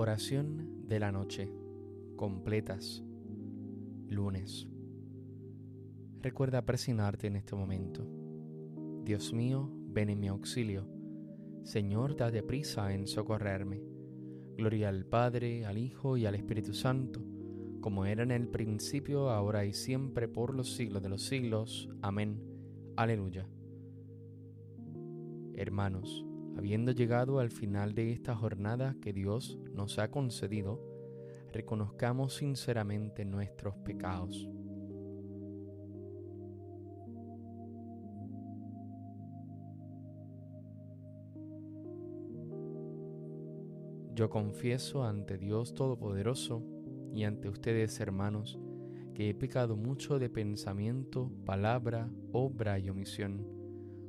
Oración de la noche. Completas. Lunes. Recuerda presionarte en este momento. Dios mío, ven en mi auxilio. Señor, date prisa en socorrerme. Gloria al Padre, al Hijo y al Espíritu Santo, como era en el principio, ahora y siempre, por los siglos de los siglos. Amén. Aleluya. Hermanos, habiendo llegado al final de esta jornada que Dios nos ha concedido, reconozcamos sinceramente nuestros pecados. Yo confieso ante Dios Todopoderoso y ante ustedes, hermanos, que he pecado mucho de pensamiento, palabra, obra y omisión,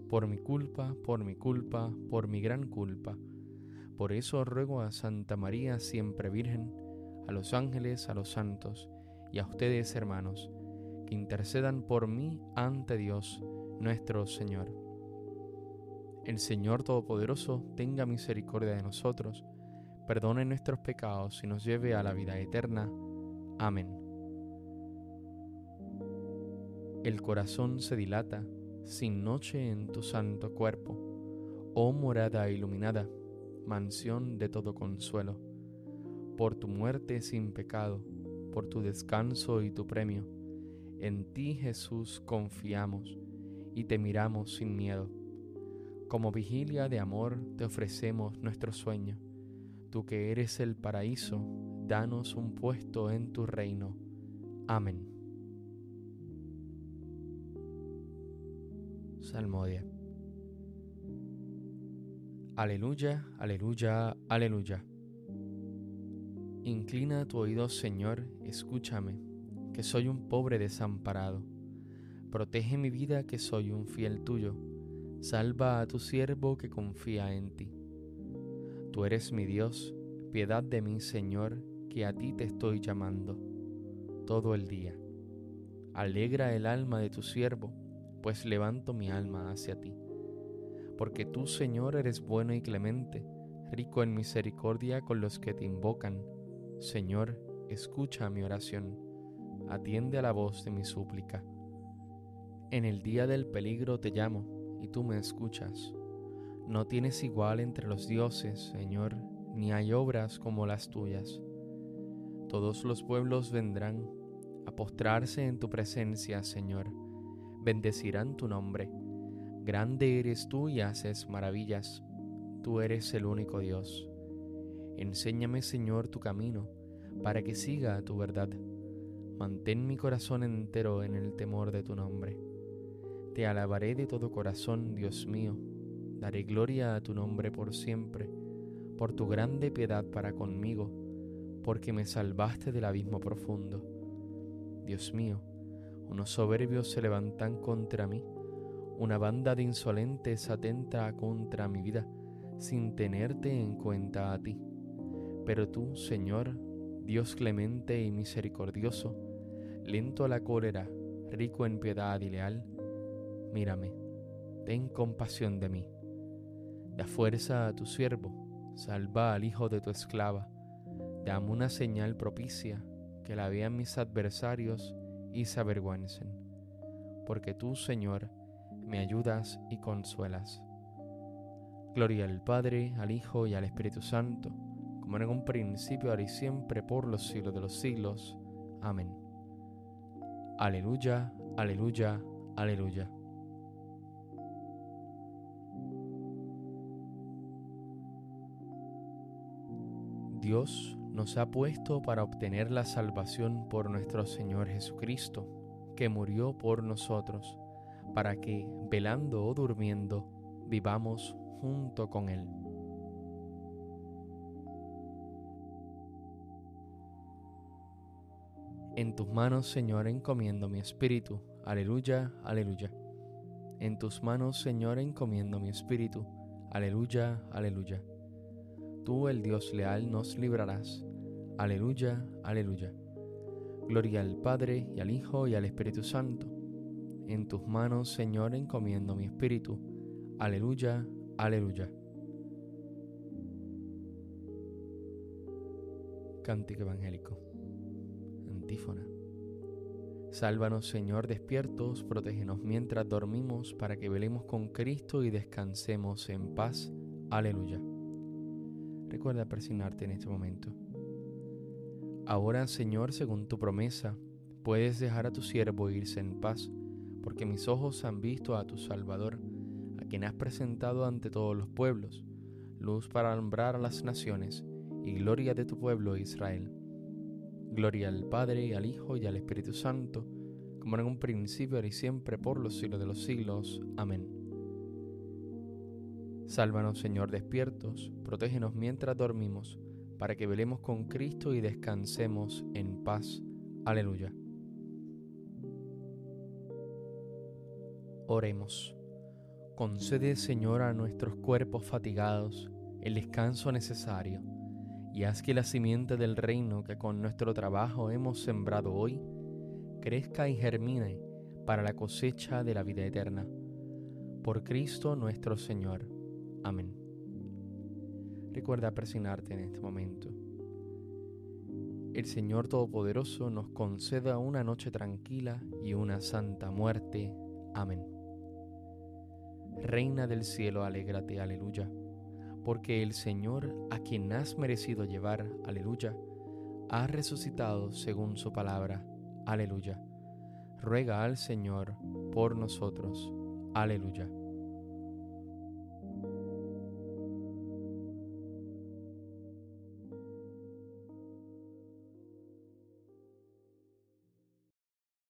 por mi culpa, por mi culpa, por mi gran culpa. Por eso ruego a Santa María, siempre Virgen, a los ángeles, a los santos, y a ustedes, hermanos, que intercedan por mí ante Dios, nuestro Señor. El Señor Todopoderoso tenga misericordia de nosotros, perdone nuestros pecados y nos lleve a la vida eterna. Amén. El corazón se dilata sin noche en tu santo cuerpo, oh morada iluminada, mansión de todo consuelo, por tu muerte sin pecado, por tu descanso y tu premio. En ti Jesús confiamos y te miramos sin miedo. Como vigilia de amor te ofrecemos nuestro sueño Tú que eres el paraíso, danos un puesto en tu reino. Amén. Salmodia. Aleluya, aleluya, aleluya. Inclina tu oído, Señor, escúchame, que soy un pobre desamparado. Protege mi vida, que soy un fiel tuyo. Salva a tu siervo que confía en ti. Tú eres mi Dios, piedad de mí, Señor, que a ti te estoy llamando todo el día. Alegra el alma de tu siervo, pues levanto mi alma hacia ti. Porque tú, Señor, eres bueno y clemente, rico en misericordia con los que te invocan. Señor, escucha mi oración, atiende a la voz de mi súplica. En el día del peligro te llamo, y tú me escuchas. No tienes igual entre los dioses, Señor, ni hay obras como las tuyas. Todos los pueblos vendrán a postrarse en tu presencia, Señor. Bendecirán tu nombre. Grande eres tú y haces maravillas. Tú eres el único Dios. Enséñame, Señor, tu camino, para que siga tu verdad. Mantén mi corazón entero en el temor de tu nombre. Te alabaré de todo corazón, Dios mío Daré gloria a tu nombre por siempre, por tu grande piedad para conmigo, porque me salvaste del abismo profundo. Dios mío, unos soberbios se levantan contra mí, una banda de insolentes atenta contra mi vida, sin tenerte en cuenta a ti. Pero tú, Señor, Dios clemente y misericordioso, lento a la cólera, rico en piedad y leal, mírame, ten compasión de mí Da fuerza a tu siervo, salva al hijo de tu esclava, dame una señal propicia, que la vean mis adversarios y se avergüencen, porque tú, Señor, me ayudas y consuelas. Gloria al Padre, al Hijo y al Espíritu Santo, como en un principio, ahora y siempre, por los siglos de los siglos. Amén. Aleluya, aleluya, aleluya. Dios nos ha puesto para obtener la salvación por nuestro Señor Jesucristo, que murió por nosotros, para que, velando o durmiendo, vivamos junto con Él. En tus manos, Señor, encomiendo mi espíritu. Aleluya, aleluya. En tus manos, Señor, encomiendo mi espíritu. Aleluya, aleluya tú, el Dios leal, nos librarás. Aleluya, aleluya. Gloria al Padre y al Hijo y al Espíritu Santo. En tus manos, Señor, encomiendo mi espíritu. Aleluya, aleluya. Cántico Evangélico. Antífona. Sálvanos, Señor, despiertos, protégenos mientras dormimos, para que velemos con Cristo y descansemos en paz. Aleluya. Recuerda persignarte en este momento. Ahora, Señor, según tu promesa, puedes dejar a tu siervo irse en paz, porque mis ojos han visto a tu Salvador, a quien has presentado ante todos los pueblos, luz para alumbrar a las naciones y gloria de tu pueblo Israel. Gloria al Padre, al Hijo y al Espíritu Santo, como en un principio y siempre por los siglos de los siglos. Amén. Sálvanos, Señor, despiertos, protégenos mientras dormimos, para que velemos con Cristo y descansemos en paz. Aleluya. Oremos. Concede, Señor, a nuestros cuerpos fatigados el descanso necesario y haz que la simiente del reino que con nuestro trabajo hemos sembrado hoy crezca y germine para la cosecha de la vida eterna. Por Cristo nuestro Señor. Amén. Recuerda persignarte en este momento. El Señor Todopoderoso nos conceda una noche tranquila y una santa muerte. Amén. Reina del cielo, alégrate, aleluya porque el Señor, a quien has merecido llevar, aleluya, ha resucitado según su palabra, aleluya. Ruega al Señor por nosotros, aleluya.